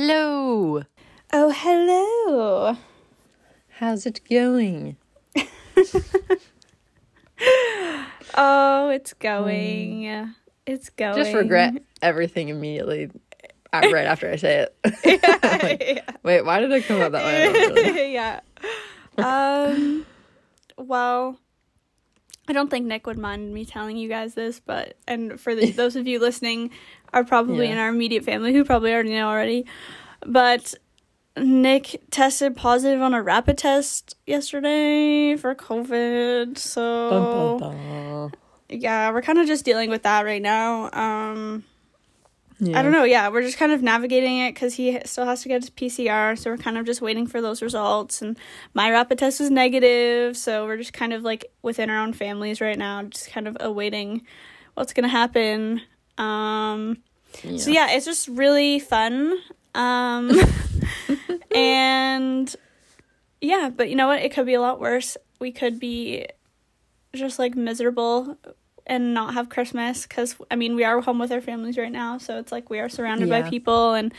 Hello. Oh, hello. How's it going? Oh, it's going. It's going. Just regret everything immediately uh, right after I say it. yeah. Wait, why did it come out that way? I really- yeah. Um. Well, I don't think Nick would mind me telling you guys this, but and for the, those of you listening, are probably Yeah. in our immediate family who probably already know already, but Nick tested positive on a rapid test yesterday for COVID. So Dun, dun, dun. yeah, we're kind of just dealing with that right now. Um. Yeah. I don't know. Yeah, we're just kind of navigating it because he still has to get his PCR, so we're kind of just waiting for those results. And my rapid test was negative, so we're just kind of like within our own families right now, just kind of awaiting what's gonna happen. Um, Yeah. So yeah, it's just really fun. Um, and yeah, but you know what? It could be a lot worse. We could be just like miserable and not have Christmas because I mean we are home with our families right now, so it's like we are surrounded by people and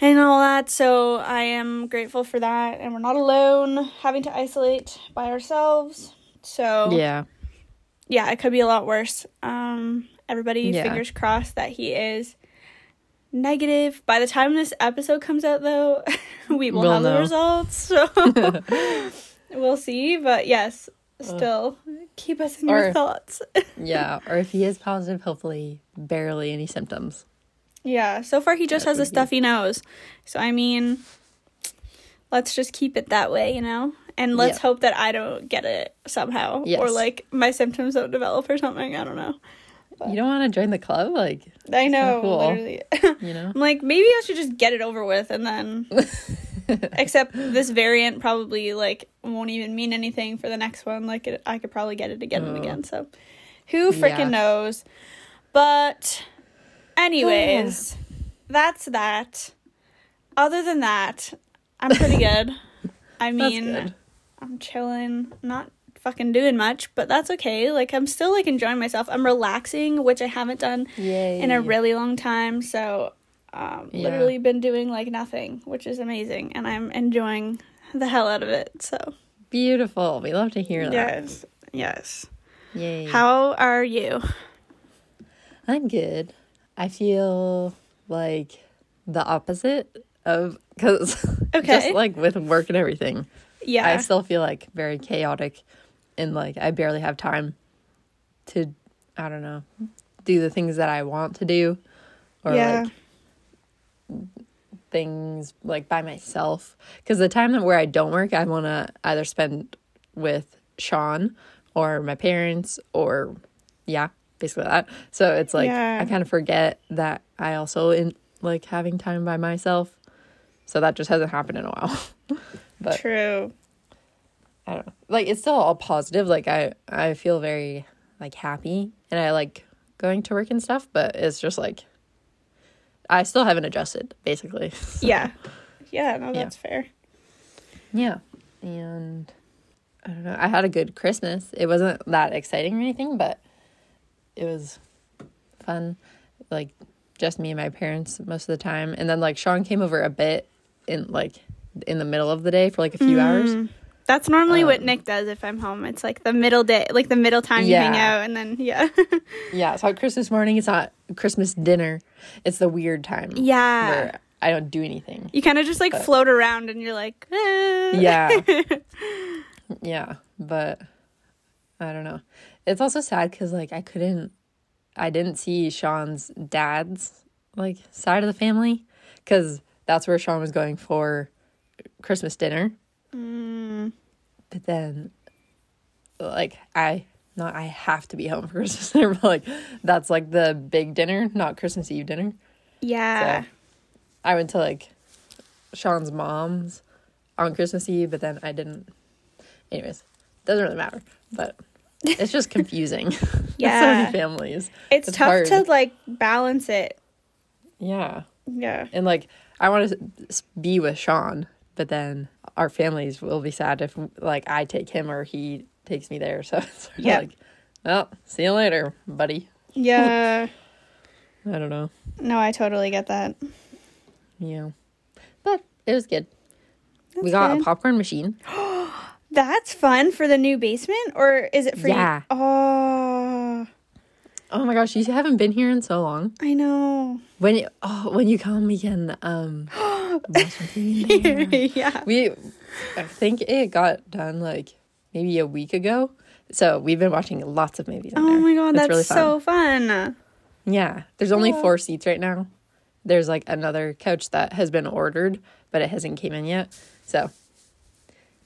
and all that. So I am grateful for that, and we're not alone having to isolate by ourselves. So Yeah. yeah, it could be a lot worse. Um, everybody, Yeah. fingers crossed that he is negative. By the time this episode comes out, though, we will We'll have the results. So we'll see. But yes, still keep us in your thoughts. Yeah. Or if he is positive, hopefully barely any symptoms. yeah. So far, he just That has a would be- stuffy nose. So I mean, let's just keep it that way, you know. And let's Yeah. hope that I don't get it somehow, or like my symptoms don't develop or something. I don't know. You don't want to join the club? Like, I know, cool. literally. you know? I'm like, maybe I should just get it over with and then. Except this variant probably like won't even mean anything for the next one. Like it, I could probably get it again and Oh. again. So, who freaking Yeah. knows? But, anyways, that's that. Other than that, I'm pretty good. I That's mean, good. I'm chilling, not fucking doing much, but that's okay. Like I'm still like enjoying myself. I'm relaxing, which I haven't done Yay. in a really long time. So, um, Yeah. literally been doing like nothing, which is amazing, and I'm enjoying the hell out of it. So, Beautiful. We love to hear that. yes, yes. Yay. How are you? I'm good. I feel like the opposite of because Okay. just like with work and everything, Yeah, I still feel like very chaotic and like I barely have time to I don't know do the things that I want to do or yeah, like things like by myself. Because the time that where I don't work I want to either spend with Sean or my parents or yeah basically that. So it's like Yeah. I kind of forget that I also in like having time by myself. So that just hasn't happened in a while. But true. I don't know. Like it's still all positive. Like I I feel very like happy and I like going to work and stuff, but it's just like I still haven't adjusted basically. Yeah, yeah. No, Yeah. that's fair. Yeah. And I don't know. I had a good Christmas. It wasn't that exciting or anything, but it was fun. Like just me and my parents most of the time. And then like Sean came over a bit in like in the middle of the day for like a few hours. Mm. That's normally what Um, Nick does if I'm home. It's like the middle day, like the middle time you hang out, and then yeah, Yeah, it's not Christmas morning. It's not Christmas dinner. It's the weird time. yeah. Where I don't do anything. You kind of just like But- float around, and you're like, eh. Yeah. yeah, but I don't know. It's also sad because like I couldn't, I didn't see Sean's dad's like side of the family because that's where Sean was going for Christmas dinner. Mm, But then, like I. Not I have to be home for Christmas dinner, but like that's like the big dinner, not Christmas Eve dinner. yeah. So I went to like Sean's mom's on Christmas Eve, but then I didn't. Anyways, doesn't really matter. But it's just confusing. So Yeah. many families. It's, It's tough to like balance it. Yeah. Yeah. And like I want to be with Sean, but then our families will be sad if like I take him or he takes me there. So it's sort of Yeah. like, well, see you later, buddy. Yeah. I don't know. no, I totally get that. Yeah. But it was good. we got good. a popcorn machine. That's fun for the new basement, or is it for Yeah. you? Oh, Oh my gosh, you haven't been here in so long. I know. When you, oh, when you come, we can um watch something in there. yeah. We, I think it got done like maybe a week ago. So we've been watching lots of movies. Oh there. my god, It's that's really fun. so fun. Yeah, there's only Aw. four seats right now. There's like another couch that has been ordered, but it hasn't came in yet. So,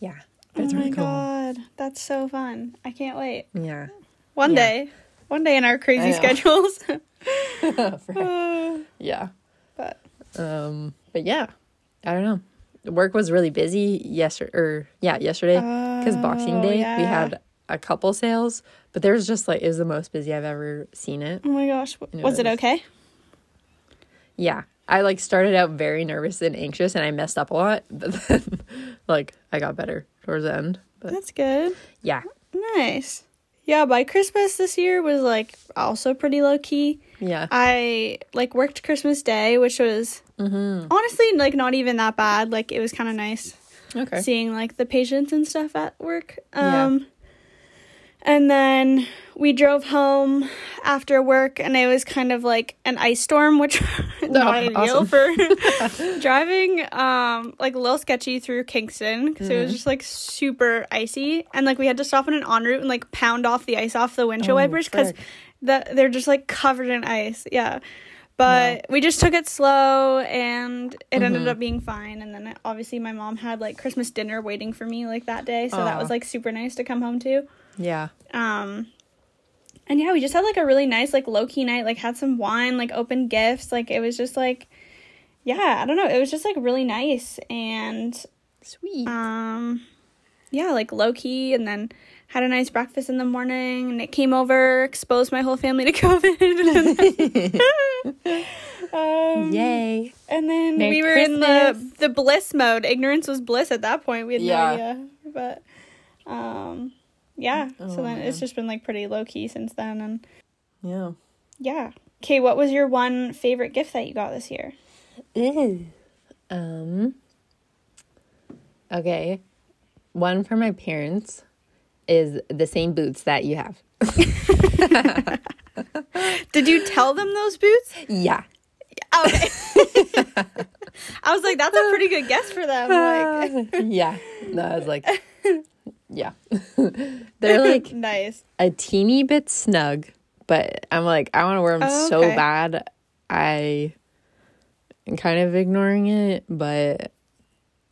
yeah, Oh my really cool. god, that's so fun. I can't wait. Yeah, One Yeah. day. One day in our crazy schedules. For- Uh, yeah. but Um, but yeah, I don't know. Work was really busy yesterday, or yeah, yesterday because Boxing Oh, Day we had a couple sales, but there was just like it was the most busy I've ever seen it. oh my gosh, It was it okay? Yeah, I like started out very nervous and anxious, and I messed up a lot, but then like I got better towards the end. But That's good. yeah, Nice. Yeah, my Christmas this year was like also pretty low key. yeah, I like worked Christmas Day, which was mm-hmm. honestly like not even that bad. Like it was kind of nice okay, seeing like the patients and stuff at work. Yeah. And then we drove home after work and it was kind of like an ice storm which not Oh, ideal awesome. for driving um like a little sketchy through Kingston because it Mm-hmm. was just like super icy. And like we had to stop on an en route and like pound off the ice off the windshield Oh, wipers because the they're just like covered in ice yeah. But we just took it slow and it ended Mhm. up being fine. And then obviously my mom had like christmas dinner waiting for me like that day. So that was like super nice to come home to yeah, um and yeah we just had like a really nice like low-key night like had some wine like opened gifts like it was just like yeah i don't know it was just like really nice and sweet. um yeah like low-key and then had a nice breakfast in the morning and it came over exposed my whole family to covid um, Yay! and then Merry we were in the the bliss mode ignorance was bliss at that point we had Yeah. no idea but um yeah so Oh, then it's just been like pretty low-key since then and Yeah. yeah okay what was your one favorite gift that you got this year Ew. Um. Okay, one for my parents is the same boots that you have. did you tell them those boots Yeah. okay i was like that's a pretty good guess for them like yeah. No, I was like, yeah. They're like nice a teeny bit snug, but I'm like, I want to wear them Oh, so bad. I am kind of ignoring it, but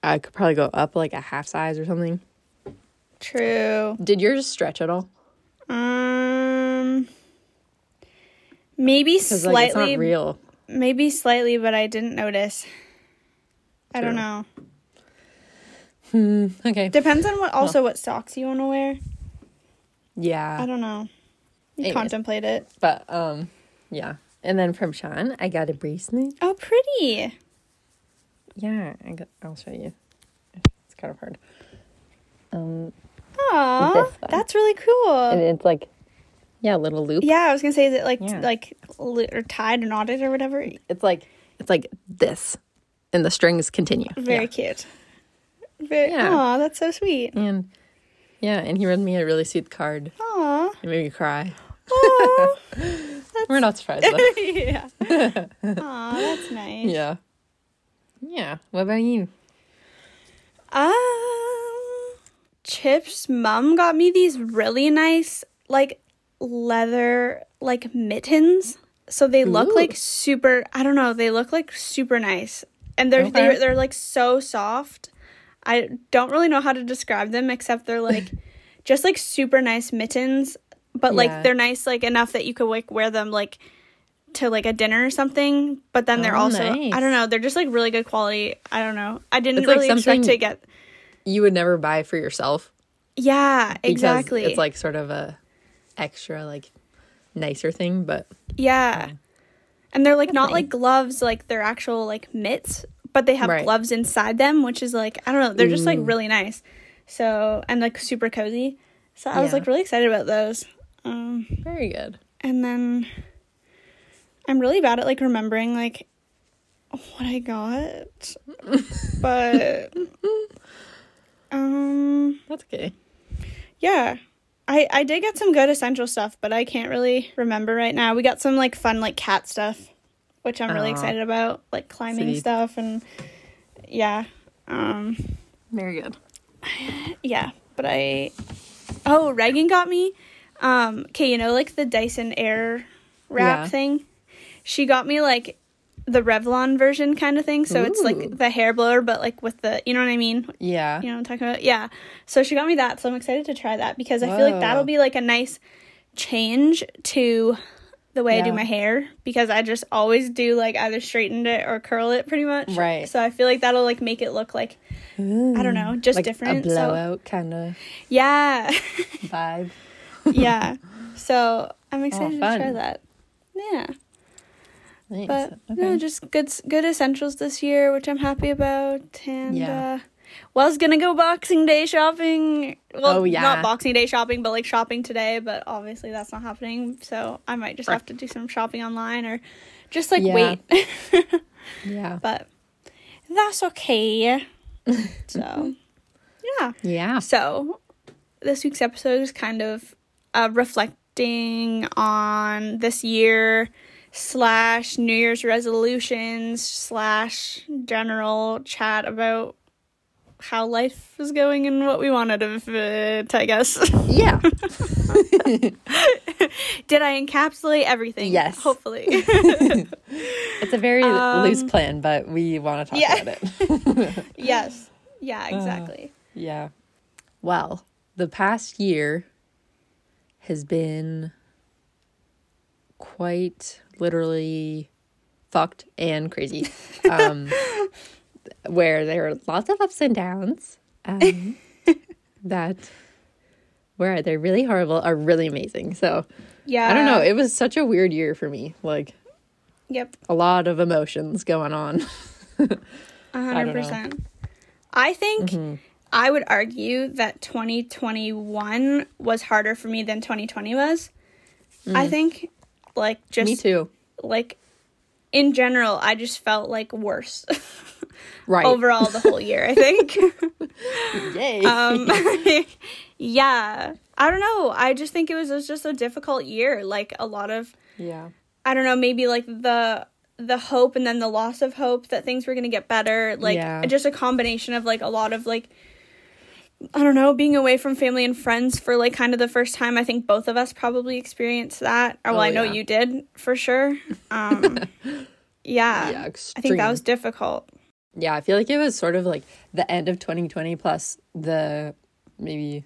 I could probably go up like a half size or something. true Did yours stretch at all? um maybe like slightly not real. maybe slightly but i didn't notice i don't know Hmm. Okay. depends on what also what socks you want to wear Yeah. i don't know you Anyways. contemplate it But um, yeah. And then from Sean, I got a bracelet. oh pretty Yeah, I got. I'll show you. It's kind of hard. Um, Aw, This one. that's really cool and it's like, yeah, a little loop. yeah i was gonna say is it like Yeah. like li- or tied or knotted or whatever It's like it's like this, and the strings continue. very cute very Yeah. Aw, that's so sweet. And yeah, and he read me a really sweet card. Aw. It made me cry. Aw. We're not surprised though. yeah Aw, that's nice yeah. Yeah. What about you? Um, Chip's mom got me these really nice, like leather, like mittens. So they look Ooh. like super. I don't know. They look like super nice, and they're Okay. they're they're like so soft. I don't really know how to describe them except they're like just like super nice mittens, but Yeah. like they're nice like enough that you could like wear them like to like a dinner or something. But then they're Oh, also nice. I don't know. They're just like really good quality. I don't know. I didn't It's like really expect to get. You would never buy for yourself. Yeah, exactly. It's like sort of a extra like nicer thing, but yeah. And they're like not like gloves, like they're actual like mitts, but they have Right. gloves inside them, which is like I don't know, they're just like really nice. So and like super cozy. So I was like really excited about those. Um very good. and then I'm really bad at like remembering like what I got. but um That's okay. yeah. I I did get some good essential stuff, but I can't really remember right now. We got some like fun like cat stuff, which I'm really Aw. excited about, like climbing Sweet. stuff and yeah. Um Very good. yeah, but I Oh, Reagan got me um okay, you know like the Dyson Air wrap Yeah. thing? She got me like the Revlon version kind of thing. So it's like the hair blower but like with the you know what I mean? Yeah. You know what I'm talking about? Yeah. So she got me that, so I'm excited to try that because I feel like that'll be like a nice change to the way I do my hair because I just always do like either straighten it or curl it pretty much. Right. So I feel like that'll like make it look like I don't know, just like different. A so blowout kind of yeah. vibe. yeah. So I'm excited to try that. Yeah. Nice. But okay. no, just good good essentials this year, which I'm happy about. And Yeah. uh was gonna go Boxing Day shopping. Well, Oh, yeah. not Boxing Day shopping, but like shopping today. But obviously that's not happening. So I might just have to do some shopping online or just like Yeah. wait. yeah. but that's okay. so yeah. Yeah. So, this week's episode is kind of uh, reflecting on this year slash New Year's resolutions slash general chat about how life is going and what we wanted of it, I guess. Yeah. Did I encapsulate everything? Yes. Hopefully. It's a very Um, loose plan, but we want to talk yeah. about it. yes. Yeah, exactly. yeah. Well, the past year has been quite literally fucked and crazy. Um, where there are lots of ups and downs. Um, that where they're really horrible are really amazing. So yeah. I don't know. It was such a weird year for me. Like Yep. a lot of emotions going on. A hundred percent. I think Mm-hmm. I would argue that 2021 was harder for me than 2020 was. I think, like, just Mm. me too. like in general, I just felt like worse Right. overall the whole year. I think. Yay. um, yeah, I don't know. I just think it was, it was just a difficult year. Like a lot of yeah. I don't know, maybe like the the hope and then the loss of hope that things were going to get better, like Yeah. just a combination of like a lot of like I don't know, being away from family and friends for like kind of the first time. I think both of us probably experienced that. Or well, Oh, I know yeah. you did for sure. Um yeah. Yeah, I think that was difficult. Yeah, I feel like it was sort of like the end of 2020 plus the maybe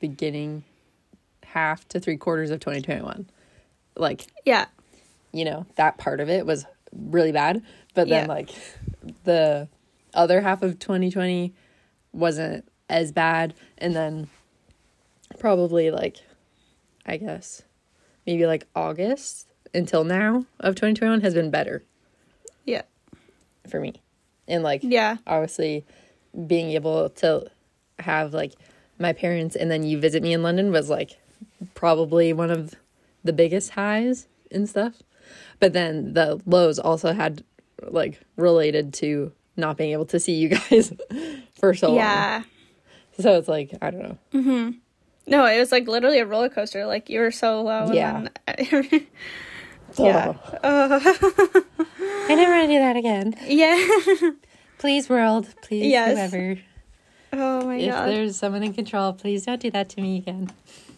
beginning half to three quarters of 2021. Like, Yeah. you know, that part of it was really bad. But then, Yeah. like, the other half of 2020 wasn't as bad. And then, probably like, I guess, maybe like August until now of 2021 has been better Yeah. for me. And like, Yeah. obviously being able to have like my parents and then you visit me in London was like probably one of the biggest highs and stuff. But then the lows also had like related to not being able to see you guys for so long. Yeah. So it's like, I don't know. Mm-hmm. No, it was like literally a roller coaster. Like you were so low. Yeah. And then, Oh. yeah. I never want to do that again. yeah. Please, world. Please, Yes. whoever. Oh my If god. If there's someone in control, please don't do that to me again.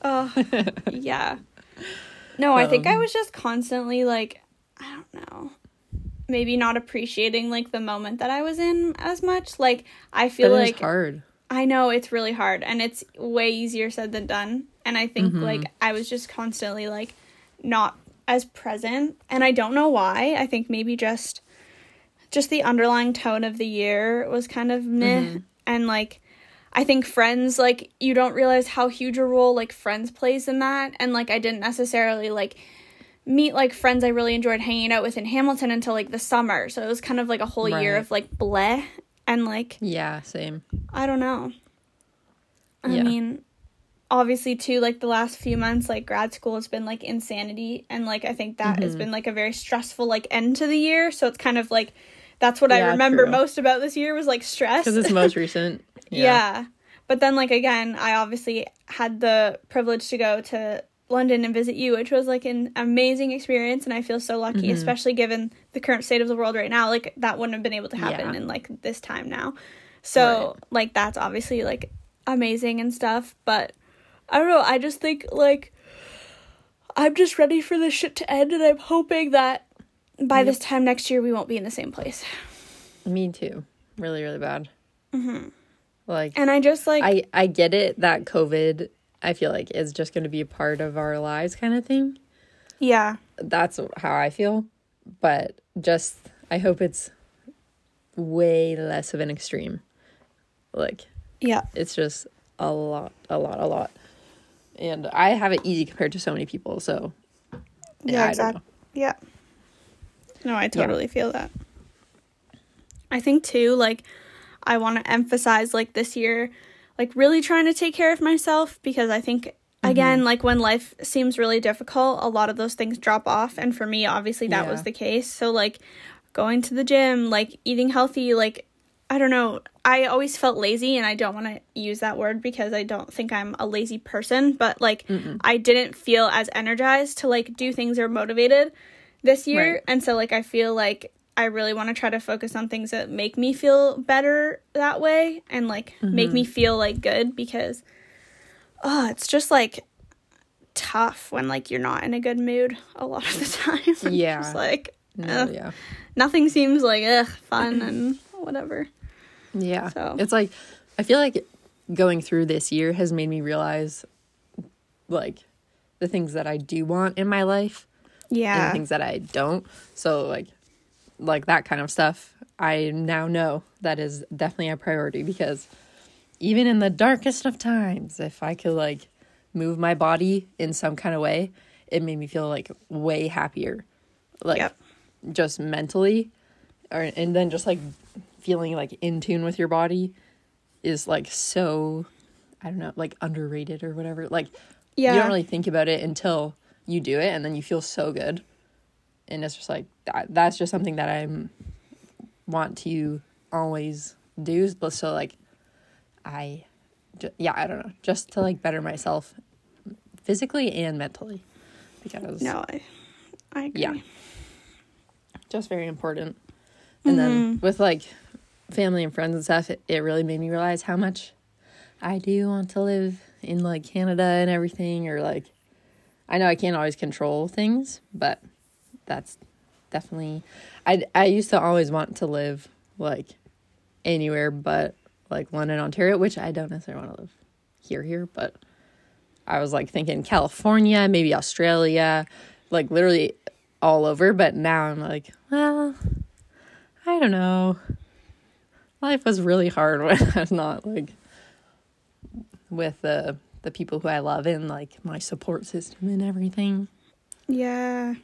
Oh, yeah. No, I think I Um, was just constantly like, I don't know, maybe not appreciating like the moment that I was in as much. Like, I feel But like hard. I know it's really hard and it's way easier said than done. And I think Mm-hmm. like I was just constantly like not as present and I don't know why. I think maybe just just the underlying tone of the year was kind of meh Mm-hmm. and like I think friends like you don't realize how huge a role like friends plays in that and like I didn't necessarily like meet like friends I really enjoyed hanging out with in Hamilton until like the summer. So it was kind of like a whole year of like bleh and like Yeah, same. I don't know. I Yeah. mean, obviously too like the last few months like grad school has been like insanity and like I think that Mm-hmm. has been like a very stressful like end to the year, so it's kind of like that's what I remember true. most about this year was like stress. Because it's most recent. Yeah. But then, like, again, I obviously had the privilege to go to London and visit you, which was like an amazing experience. And I feel so lucky, Mm-hmm. especially given the current state of the world right now. Like, that wouldn't have been able to happen Yeah. in like this time now. So, Right. like, that's obviously like amazing and stuff. But I don't know. I just think, like, I'm just ready for this shit to end. And I'm hoping that by this time next year, we won't be in the same place. Me too. Really, really bad. Mm-hmm. Like, And I just like, I I get it that COVID. I feel like is just going to be a part of our lives, kind of thing. yeah. That's how I feel. But just, I hope it's way less of an extreme. Like, Yeah. it's just a lot, a lot, a lot. And I have it easy compared to so many people. So, Yeah, don't exactly. Yeah. No, I totally feel that. I think too, like, I want to emphasize, like, this year, like, really trying to take care of myself because I think, mm-hmm. again, like, when life seems really difficult, a lot of those things drop off. And for me, obviously, that was the case. So, like, going to the gym, like, eating healthy, like, I don't know. I always felt lazy, and I don't want to use that word because I don't think I'm a lazy person, but like I didn't feel as energized to like do things or motivated this year. Right. And so like I feel like I really want to try to focus on things that make me feel better that way and like make me mm-hmm. feel like good because oh, it's just like tough when like you're not in a good mood a lot of the time. Yeah. just like mm, no, yeah. nothing seems like ugh fun and whatever. Yeah. So- It's like I feel like going through this year has made me realize like the things that I do want in my life and Yeah. things that I don't. So like like that kind of stuff, I now know that is definitely a priority because even in the darkest of times, if I could like move my body in some kind of way, it made me feel like way happier. Like Yep. just mentally or and then just like feeling like in tune with your body is like so I don't know, like underrated or whatever. Like Yeah. you don't really think about it until you do it and then you feel so good. And it's just like that that's just something that I'm want to always do but so like I ju- yeah, I don't know, just to like better myself physically and mentally because No, I I agree. yeah. Just very important. And then mm-hmm. with like family and friends and stuff, it, it really made me realize how much I do want to live in like Canada and everything or like I know I can't always control things, but that's definitely I I used to always want to live like anywhere but like London, Ontario, which I don't necessarily want to live here here, but I was like thinking California, maybe Australia, like literally all over. But now I'm like, well, I don't know. Life was really hard when I was not like with the the people who I love and like my support system and everything. Yeah.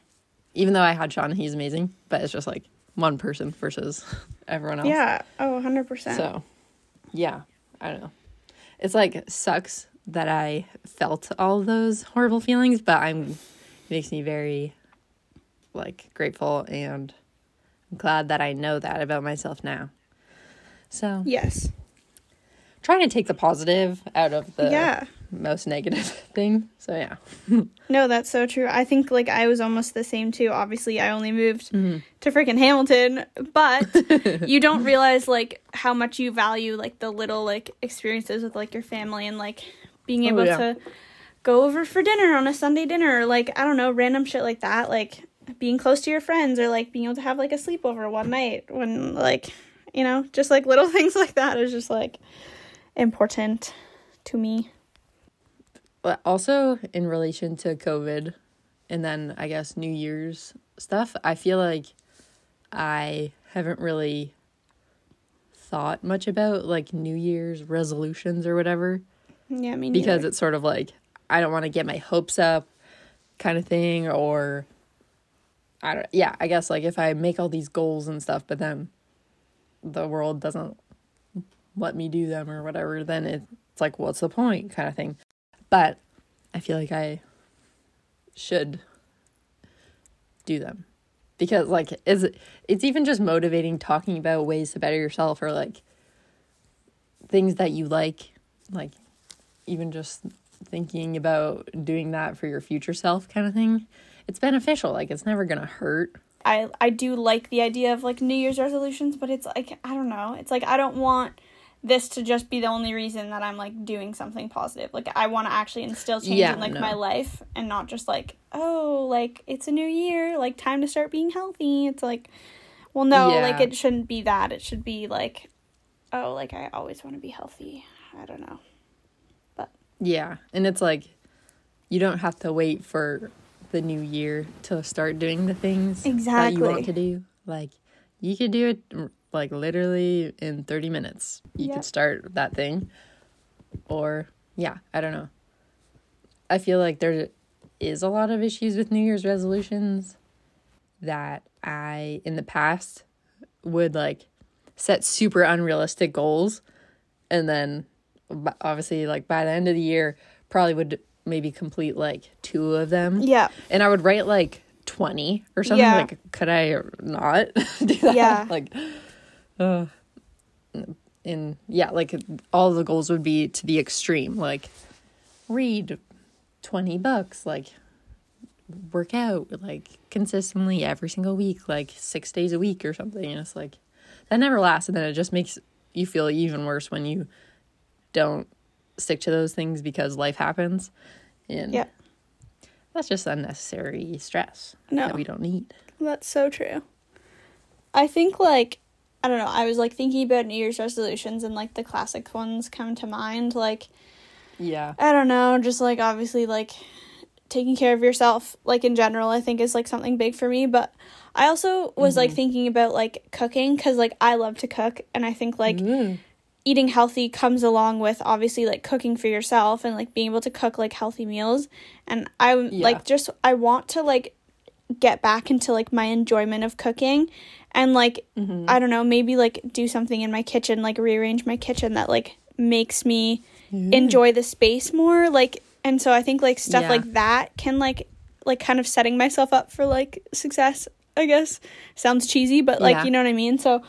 Even though I had Sean, he's amazing, but it's just like one person versus everyone else. Yeah. Oh, 100%. So, yeah, I don't know. It's like sucks that I felt all those horrible feelings, but I'm it makes me very like grateful and I'm glad that I know that about myself now. So, yes. trying to take the positive out of the Yeah. most negative thing. So, yeah. No, that's so true. I think like I was almost the same too. Obviously, I only moved Mm-hmm. to freaking Hamilton, but you don't realize like how much you value like the little like experiences with like your family and like being Oh, able yeah. to go over for dinner on a Sunday dinner or like I don't know, random shit like that, like being close to your friends or like being able to have like a sleepover one night when like, you know, just like little things like that is just like important to me. But also in relation to COVID and then I guess New Year's stuff, I feel like I haven't really thought much about like New Year's resolutions or whatever Yeah, me because neither. it's sort of like I don't want to get my hopes up kind of thing or I don't yeah, I guess like if I make all these goals and stuff but then the world doesn't let me do them or whatever, then it's like what's the point kind of thing. But I feel like I should do them. Because like is it's even just motivating talking about ways to better yourself or like things that you like like even just thinking about doing that for your future self kind of thing. It's beneficial. Like it's never gonna hurt I I do like the idea of like New Year's resolutions, but it's like I don't know. It's like I don't want this to just be the only reason that I'm like doing something positive. Like I want to actually instill change Yeah, in like no. my life and not just like, oh, like it's a new year, like time to start being healthy. It's like well no, like it shouldn't be that. It should be like oh, like I always want to be healthy. I don't know. But yeah, and it's like you don't have to wait for the new year to start doing the things exactly. that you want to do. Like you could do it like literally in 30 minutes. You Yep. could start that thing. Or yeah, I don't know. I feel like there is a lot of issues with New Year's resolutions that I in the past would like set super unrealistic goals and then obviously like by the end of the year probably would maybe complete like two of them Yeah. and i would write like 20 or something Yeah. like could i not do that Yeah. like uh and yeah like all the goals would be to the extreme like read 20 books like work out like consistently every single week like six days a week or something and it's like that never lasts and then it just makes you feel even worse when you don't stick to those things because life happens and Yeah. that's just unnecessary stress No. that we don't need That's so true. I think like I don't know, I was like thinking about New Year's resolutions and like the classic ones come to mind like yeah I don't know, just like obviously like taking care of yourself like in general I think is like something big for me, but I also was like thinking about like cooking cuz like I love to cook and I think like Mm. Eating healthy comes along with obviously like cooking for yourself and like being able to cook like healthy meals and i Yeah. like just i want to like get back into like my enjoyment of cooking and like Mm-hmm. i don't know maybe like do something in my kitchen like rearrange my kitchen that like makes me enjoy the space more like and so i think like stuff Yeah. like that can like like kind of setting myself up for like success i guess sounds cheesy but like Yeah. you know what i mean? So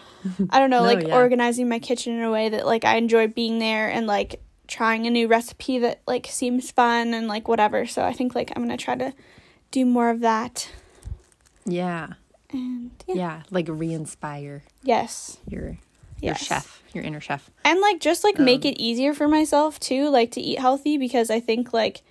i don't know No, like yeah. organizing my kitchen in a way that like i enjoy being there and like trying a new recipe that like seems fun and like whatever. So i think like i'm gonna try to do more of that. Yeah. And yeah, yeah like re-inspire yes. your your Yes. chef your inner chef. And like just like make Um, it easier for myself too like to eat healthy because i think like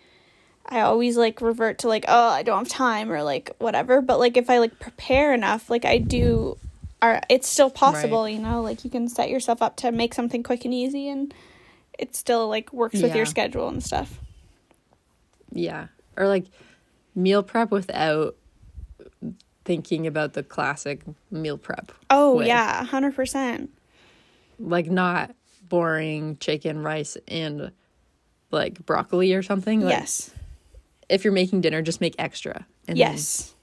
i always like revert to like oh i don't have time or like whatever but like if i like prepare enough like i do are it's still possible you know like you can set yourself up to make something quick and easy and it still like works with your schedule and stuff Yeah. Or like meal prep without thinking about the classic meal prep. oh way. yeah 100% Like not boring chicken, rice, and like broccoli or something. Like, yes If you're making dinner, just make extra. And yes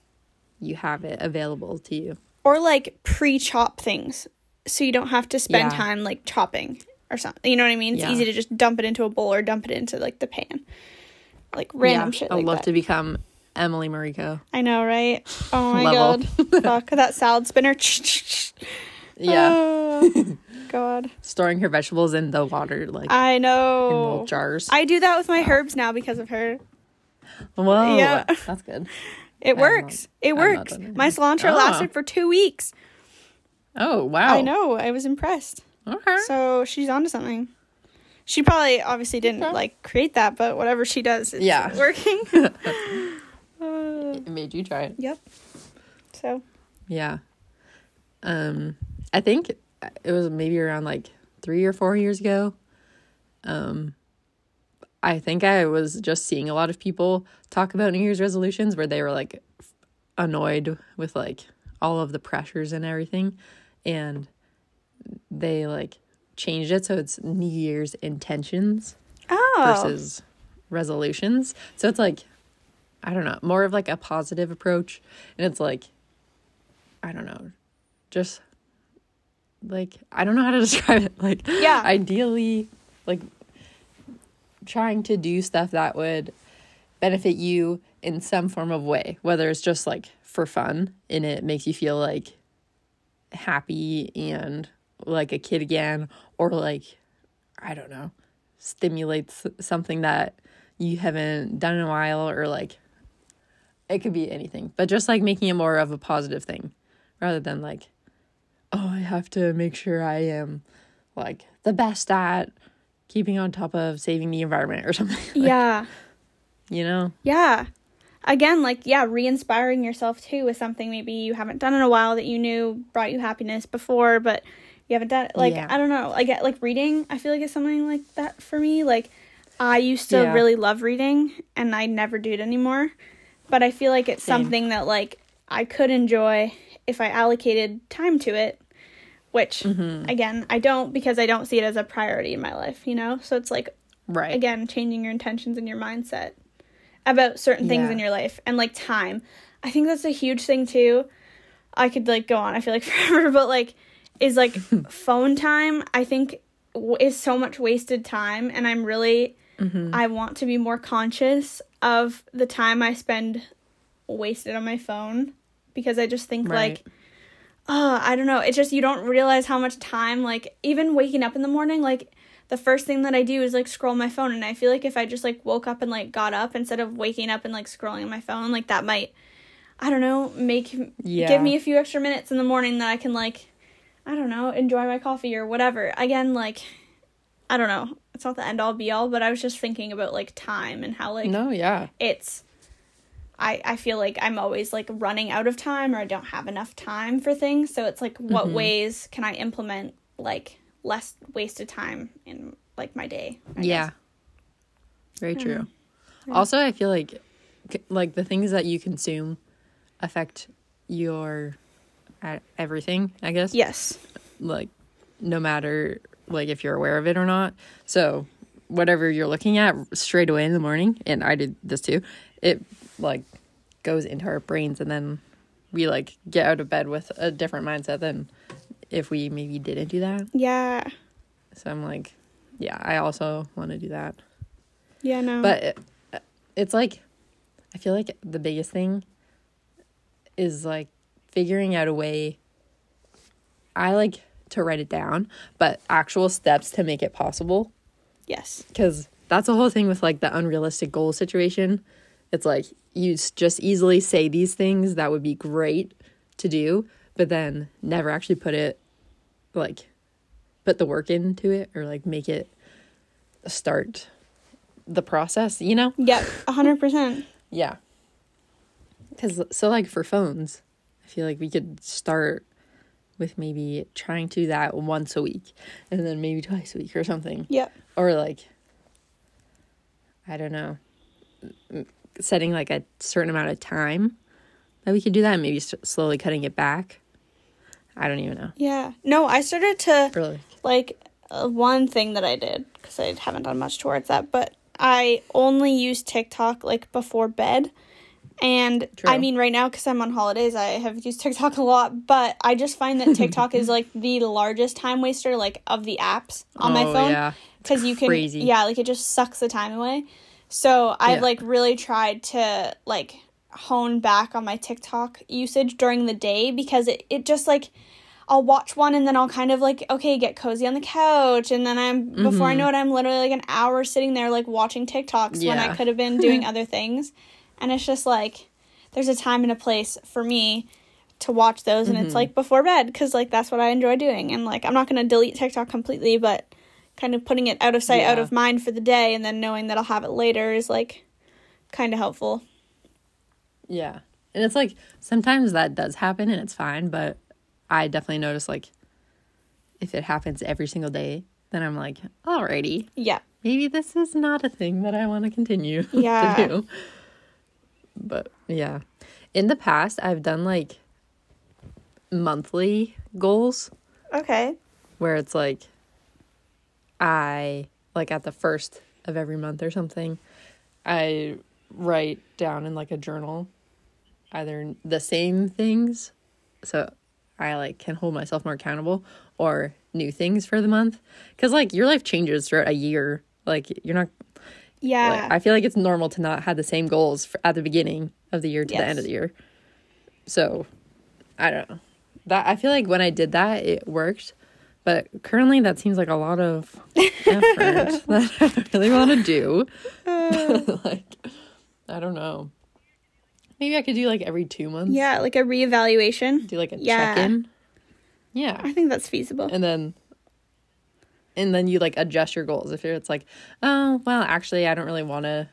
you have it available to you. or like pre-chop things so you don't have to spend Yeah. time like chopping or something you know what i mean it's Yeah. easy to just dump it into a bowl or dump it into like the pan like random yeah, shit I'd like love that to become Emily Mariko. i know right oh my god fuck that salad spinner Yeah. Oh, god Storing her vegetables in the water, like i in know little jars. i do that with my herbs now because of her Whoa. Yeah. That's good. it I've works not- it I've works my cilantro Ah. lasted for two weeks Oh, wow. i know i was impressed Okay. So she's onto something. She probably obviously didn't Okay. like create that, but whatever she does, it's Yeah. working. Uh, it made you try it. yep. So Yeah. Um I think it was maybe around like 3 or 4 years ago. Um I think I was just seeing a lot of people talk about New Year's resolutions where they were like annoyed with like all of the pressures and everything and they like changed it so it's New Year's intentions oh versus resolutions. So it's like I don't know, more of like a positive approach and it's like I don't know, just like I don't know how to describe it. Like Yeah. ideally like trying to do stuff that would benefit you in some form of way, whether it's just like for fun and it makes you feel like happy and like a kid again or like I don't know, stimulates something that you haven't done in a while or like it could be anything, but just like making it more of a positive thing rather than like oh, I have to make sure I am like the best at keeping on top of saving the environment or something. like, yeah. You know? Yeah. Again, like, yeah, re inspiring yourself too with something maybe you haven't done in a while that you knew brought you happiness before, but you haven't done it. Like, Yeah. I don't know. Like, like reading, I feel like it's something like that for me. Like, I used to Yeah. really love reading and I never do it anymore. But I feel like it's Same. something that, like, I could enjoy if I allocated time to it, which, Mm-hmm. again, I don't because I don't see it as a priority in my life, you know? So it's like, Right. again changing your intentions and your mindset about certain things Yeah. in your life and like time i think that's a huge thing too i could like go on i feel like forever but like is like phone time i think w- is so much wasted time and i'm really Mm-hmm. i want to be more conscious of the time i spend wasted on my phone because i just think Right. like oh i don't know it's just you don't realize how much time like even waking up in the morning like the first thing that i do is like scroll my phone and i feel like if i just like woke up and like got up instead of waking up and like scrolling on my phone like that might i don't know make Yeah. give me a few extra minutes in the morning that i can like i don't know enjoy my coffee or whatever again like i don't know it's not the end all be all but i was just thinking about like time and how like no, yeah. it's I, I feel like I'm always like running out of time or I don't have enough time for things. So it's like what Mm-hmm. ways can I implement like less wasted time in like my day? I Yeah. guess. Very true. Also, I feel like like the things that you consume affect your uh, everything, I guess. Yes. Like no matter like if you're aware of it or not. So, whatever you're looking at straight away in the morning, and I did this too. It like goes into our brains and then we like get out of bed with a different mindset than if we maybe didn't do that. Yeah. So I'm like, yeah, I also want to do that. Yeah, no. But it, it's like, I feel like the biggest thing is like figuring out a way. I like to write it down, but actual steps to make it possible. yes. Because that's the whole thing with like the unrealistic goal situation. It's like you just easily say these things that would be great to do, but then never actually put it, like, put the work into it or like make it start the process, you know? Yep. A hundred percent. Yeah. Cuz so like for phones, I feel like we could start with maybe trying to do that once a week and then maybe twice a week or something. Yep. Or like I don't know. Setting like a certain amount of time that we could do that and maybe slowly cutting it back. I don't even know. Yeah. No, I started to Or like uh, one thing that I did because I haven't done much towards that, but I only use TikTok like before bed. And I mean, right now, because I'm on holidays, I have used TikTok a lot, but I just find that TikTok is like the largest time waster, like of the apps on my Oh, phone. yeah. Because you can, crazy. yeah, like it just sucks the time away. So I've Yeah. like really tried to like hone back on my TikTok usage during the day because it, it just like I'll watch one and then I'll kind of like okay get cozy on the couch and then I'm before I mm-hmm. know it I'm literally like an hour sitting there like watching TikToks when I could have been doing other things. And it's just like there's a time and a place for me to watch those and it's mm-hmm. like before bed because like that's what I enjoy doing and like I'm not gonna delete TikTok completely but kind of putting it out of sight out of mind for the day and then knowing that I'll have it later is like kind of helpful. Yeah. And it's like sometimes that does happen and it's fine, but I definitely notice like if it happens every single day, then I'm like, alrighty, Yeah. maybe this is not a thing that I want to continue Yeah. to do. But yeah. In the past, I've done like monthly goals Okay. where it's like I like at the first of every month or something, I write down in like a journal either the same things so I like can hold myself more accountable or new things for the month cuz like your life changes throughout a year like you're not Yeah. like, I feel like it's normal to not have the same goals for, at the beginning of the year to the end of the year So, I don't know. That I feel like when I did that, it worked. But currently, that seems like a lot of effort that I really want to do. Uh. like, I don't know. Maybe I could do like every two months. Yeah, like a reevaluation. Do like a Yeah. check in. Yeah. I think that's feasible. and then and then you like adjust your goals if it's like oh well actually i don't really want to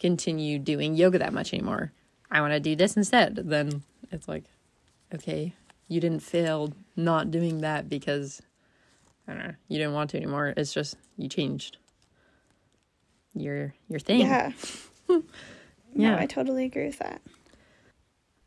continue doing yoga that much anymore i want to do this instead then it's like okay you didn't fail not doing that because i don't know you didn't want to anymore it's just you changed your your thing Yeah. No, Yeah. I totally agree with that.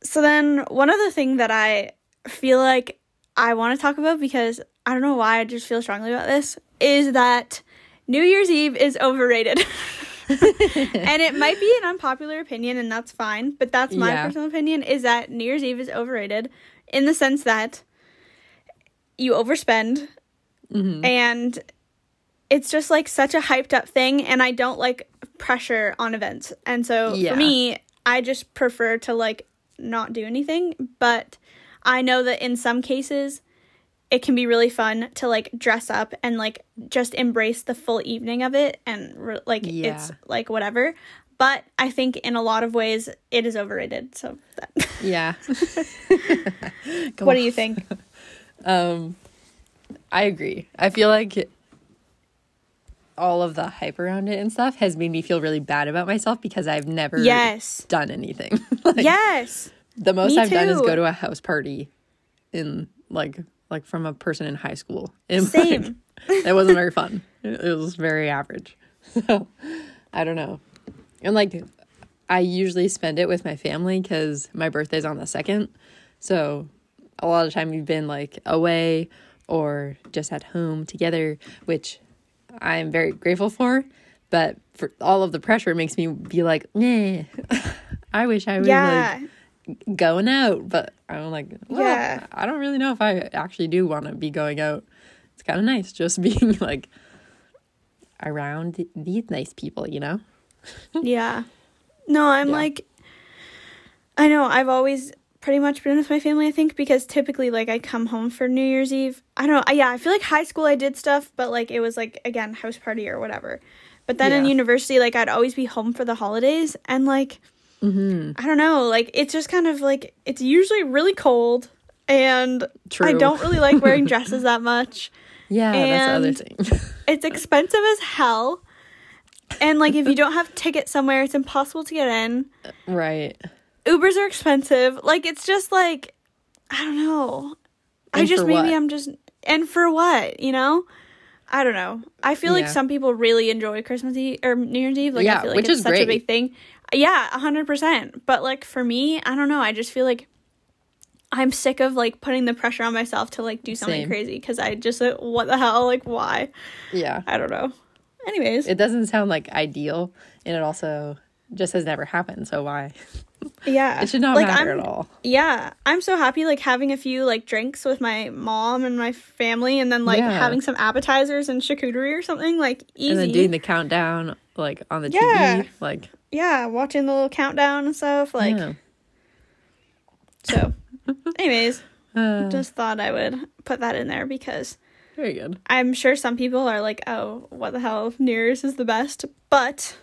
So then one other thing that I feel like I want to talk about because I don't know why I just feel strongly about this is that New Year's Eve is overrated. and it might be an unpopular opinion and that's fine, but that's my Yeah. personal opinion is that New Year's Eve is overrated in the sense that you overspend Mhm. and it's just like such a hyped up thing and I don't like pressure on events. And so Yeah. for me, I just prefer to like not do anything, but I know that in some cases it can be really fun to like dress up and like just embrace the full evening of it and re- like Yeah. it's like whatever. But I think in a lot of ways it is overrated. So that yeah what do you think? Um, I agree. I feel like all of the hype around it and stuff has made me feel really bad about myself because I've never Yes. done anything. like, Yes. The most me I've done is go to a house party in like like from a person in high school. And, Same. like, it wasn't very fun. It was very average. So I don't know. And like I usually spend it with my family because my birthday's on the second. So a lot of time we've been like away or just at home together, which I'm very grateful for. But for all of the pressure it makes me be like, nah, I wish I was Yeah. like going out. But I'm like, well, Yeah. I don't really know if I actually do want to be going out. It's kind of nice just being like around these nice people, you know? Yeah. No, I'm Yeah. like I know, I've always pretty much been with my family, I think, because typically like I come home for New Year's Eve. I don't know. Yeah, I feel like high school I did stuff, but like it was like again, house party or whatever. But then in university like I'd always be home for the holidays and like Mm-hmm. I don't know, like it's just kind of like it's usually really cold and True. I don't really like wearing dresses that much. Yeah, that's the other thing. It's expensive as hell. And like if you don't have tickets somewhere, it's impossible to get in. Uh, right. Ubers are expensive. Like it's just like I don't know. I just maybe what? I'm just and for what, you know? I don't know. I feel like some people really enjoy Christmas Eve or New Year's Eve. Like I feel like which it's is such a big thing. Yeah, a hundred percent. But like for me, I don't know. I just feel like I'm sick of like putting the pressure on myself to like do something Same. crazy because I just like, what the hell? Like why? Yeah. I don't know. Anyways, It doesn't sound like ideal, and it also just has never happened. So why? yeah, It should not like, matter I'm, at all. Yeah, I'm so happy like having a few like drinks with my mom and my family, and then like Yeah. having some appetizers and charcuterie or something like easy. And then doing the countdown like on the Yeah. TV, like yeah, watching the little countdown and stuff. Like yeah. so. Anyways, Uh, just thought I would put that in there because very good. I'm sure some people are like, "Oh, what the hell? New Year's is the best." But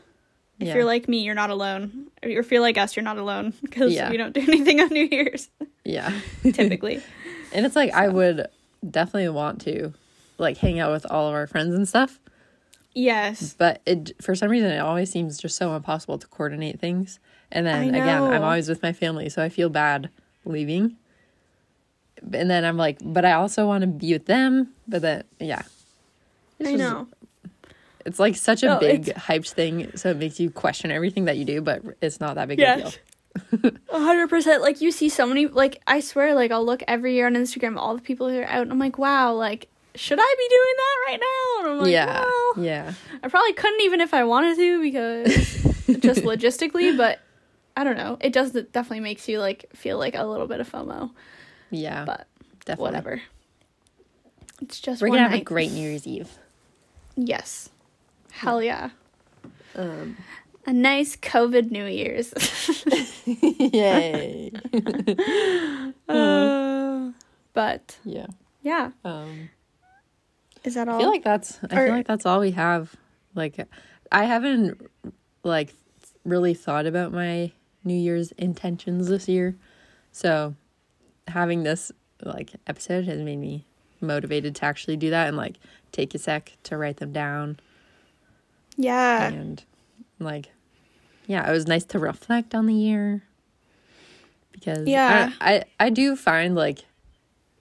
if Yeah. you're like me, you're not alone. Or if you're like us, you're not alone because Yeah. we don't do anything on New Year's Yeah. typically. and it's like I would definitely want to like hang out with all of our friends and stuff, yes. but it for some reason it always seems just so impossible to coordinate things. And then again, I'm always with my family, so I feel bad leaving. And then I'm like, but I also want to be with them. But then, yeah, It's I just- know. It's like such a No, big it's- hyped thing, so it makes you question everything that you do, but it's not that big of a deal. Hundred percent. Like you see so many. Like I swear, like I'll look every year on Instagram, all the people who are out, and I'm like, wow, like should I be doing that right now? And I'm like, yeah, well, yeah, I probably couldn't even if I wanted to because just logistically. But I don't know. It does it definitely makes you like feel like a little bit of FOMO. Yeah. But definitely. whatever. It's just We're one gonna have a great New Year's Eve. Yes. Hell yeah. Um, a nice COVID New Year's. Yay. Uh, but yeah. yeah, Um is that all? I feel like that's I Or- feel like that's all we have. Like I haven't like really thought about my New Year's intentions this year. So having this like episode has made me motivated to actually do that and like take a sec to write them down yeah, and like yeah, it was nice to reflect on the year because Yeah. I, I I do find like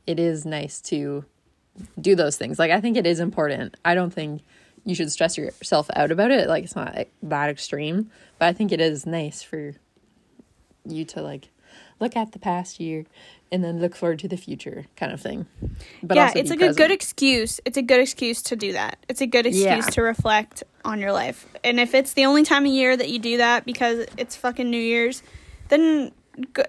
it is nice to do those things. Like I think it is important. I don't think you should stress yourself out about it. Like it's not that extreme, but I think it is nice for you to like look at the past year and then look forward to the future kind of thing. But yeah, it's like a good excuse. It's a good excuse to do that. It's a good excuse Yeah. to reflect on your life. And if it's the only time of year that you do that because it's fucking New Year's, then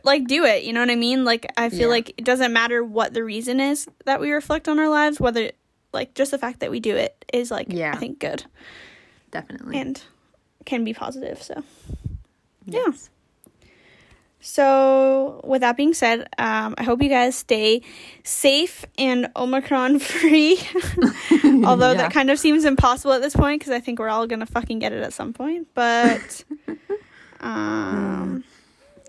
like do it. You know what I mean? Like I feel Yeah. like it doesn't matter what the reason is that we reflect on our lives, whether like just the fact that we do it is like Yeah. I think good definitely. and can be positive. So yeah. So, with that being said, um, I hope you guys stay safe and Omicron free. Although Yeah. that kind of seems impossible at this point because I think we're all gonna fucking get it at some point. But, um,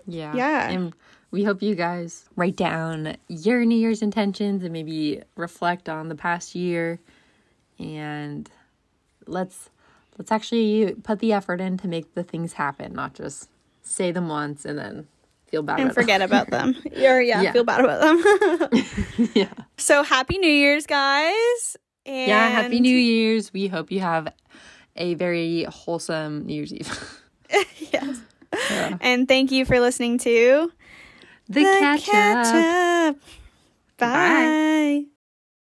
Yeah. Yeah. And we hope you guys write down your New Year's intentions and maybe reflect on the past year and let's let's actually put the effort in to make the things happen, not just say them once and then feel bad and about them. forget about them. Or yeah, Yeah. feel bad about them. yeah. so happy New Year's, guys! And Yeah, happy New Year's. We hope you have a very wholesome New Year's Eve. yes. Yeah. And thank you for listening to The, catch, up. Catch Up. Bye. Bye.